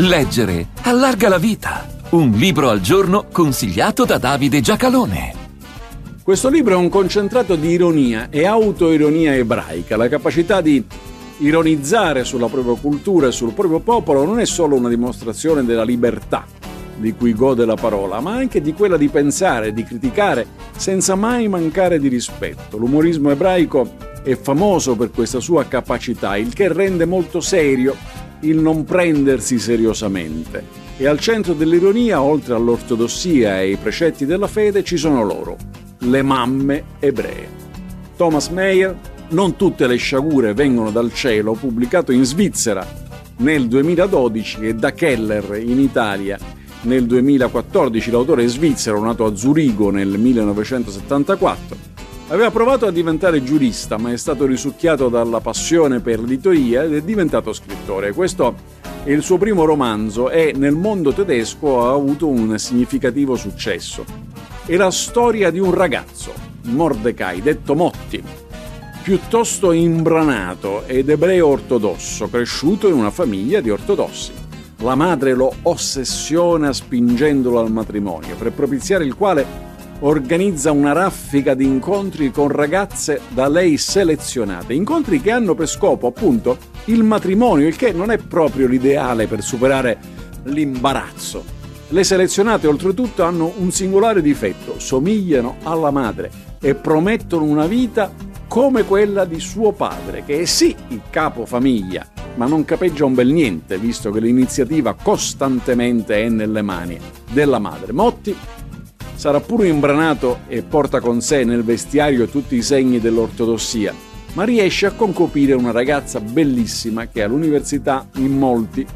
Leggere allarga la vita. Un libro al giorno consigliato da Davide Giacalone. Questo libro è un concentrato di ironia e autoironia ebraica, la capacità di ironizzare sulla propria cultura e sul proprio popolo non è solo una dimostrazione della libertà di cui gode la parola, ma anche di quella di pensare, di criticare, senza mai mancare di rispetto. L'umorismo ebraico è famoso per questa sua capacità, il che rende molto serio il non prendersi seriosamente. E al centro dell'ironia, oltre all'ortodossia e ai precetti della fede, ci sono loro, le mamme ebree. Thomas Mayer, Non tutte le sciagure vengono dal cielo, pubblicato in Svizzera nel 2012 e da Keller in Italia nel 2014. L'autore svizzero, nato a Zurigo nel 1974 Aveva provato a diventare giurista, ma è stato risucchiato dalla passione per l'editoria ed è diventato scrittore. Questo è il suo primo romanzo e nel mondo tedesco ha avuto un significativo successo. È la storia di un ragazzo, Mordecai, detto Motti, piuttosto imbranato ed ebreo ortodosso, cresciuto in una famiglia di ortodossi. La madre lo ossessiona spingendolo al matrimonio, per propiziare il quale organizza una raffica di incontri con ragazze da lei selezionate, incontri che hanno per scopo appunto il matrimonio, il che non è proprio l'ideale per superare l'imbarazzo. Le selezionate oltretutto hanno un singolare difetto, somigliano alla madre e promettono una vita come quella di suo padre, che è sì il capo famiglia, ma non capeggia un bel niente, visto che l'iniziativa costantemente è nelle mani della madre. Motti sarà pure imbranato e porta con sé nel vestiario tutti i segni dell'ortodossia, ma riesce a concopire una ragazza bellissima che all'università in molti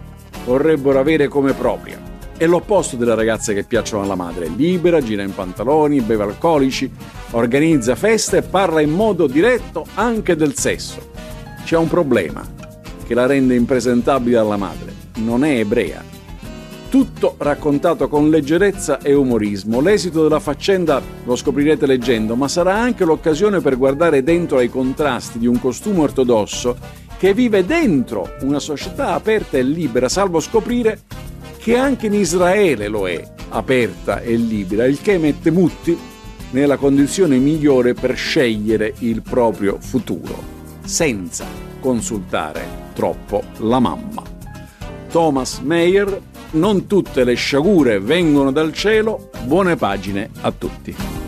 vorrebbero avere come propria. È l'opposto delle ragazze che piacciono alla madre, libera, gira in pantaloni, beve alcolici, organizza feste e parla in modo diretto anche del sesso. C'è un problema che la rende impresentabile alla madre, non è ebrea tutto raccontato con leggerezza e umorismo. L'esito della faccenda lo scoprirete leggendo, ma sarà anche l'occasione per guardare dentro ai contrasti di un costume ortodosso che vive dentro una società aperta e libera, salvo scoprire che anche in Israele lo è, aperta e libera, il che mette Mutti nella condizione migliore per scegliere il proprio futuro, senza consultare troppo la mamma. Thomas Mayer non tutte le sciagure vengono dal cielo, buone pagine a tutti.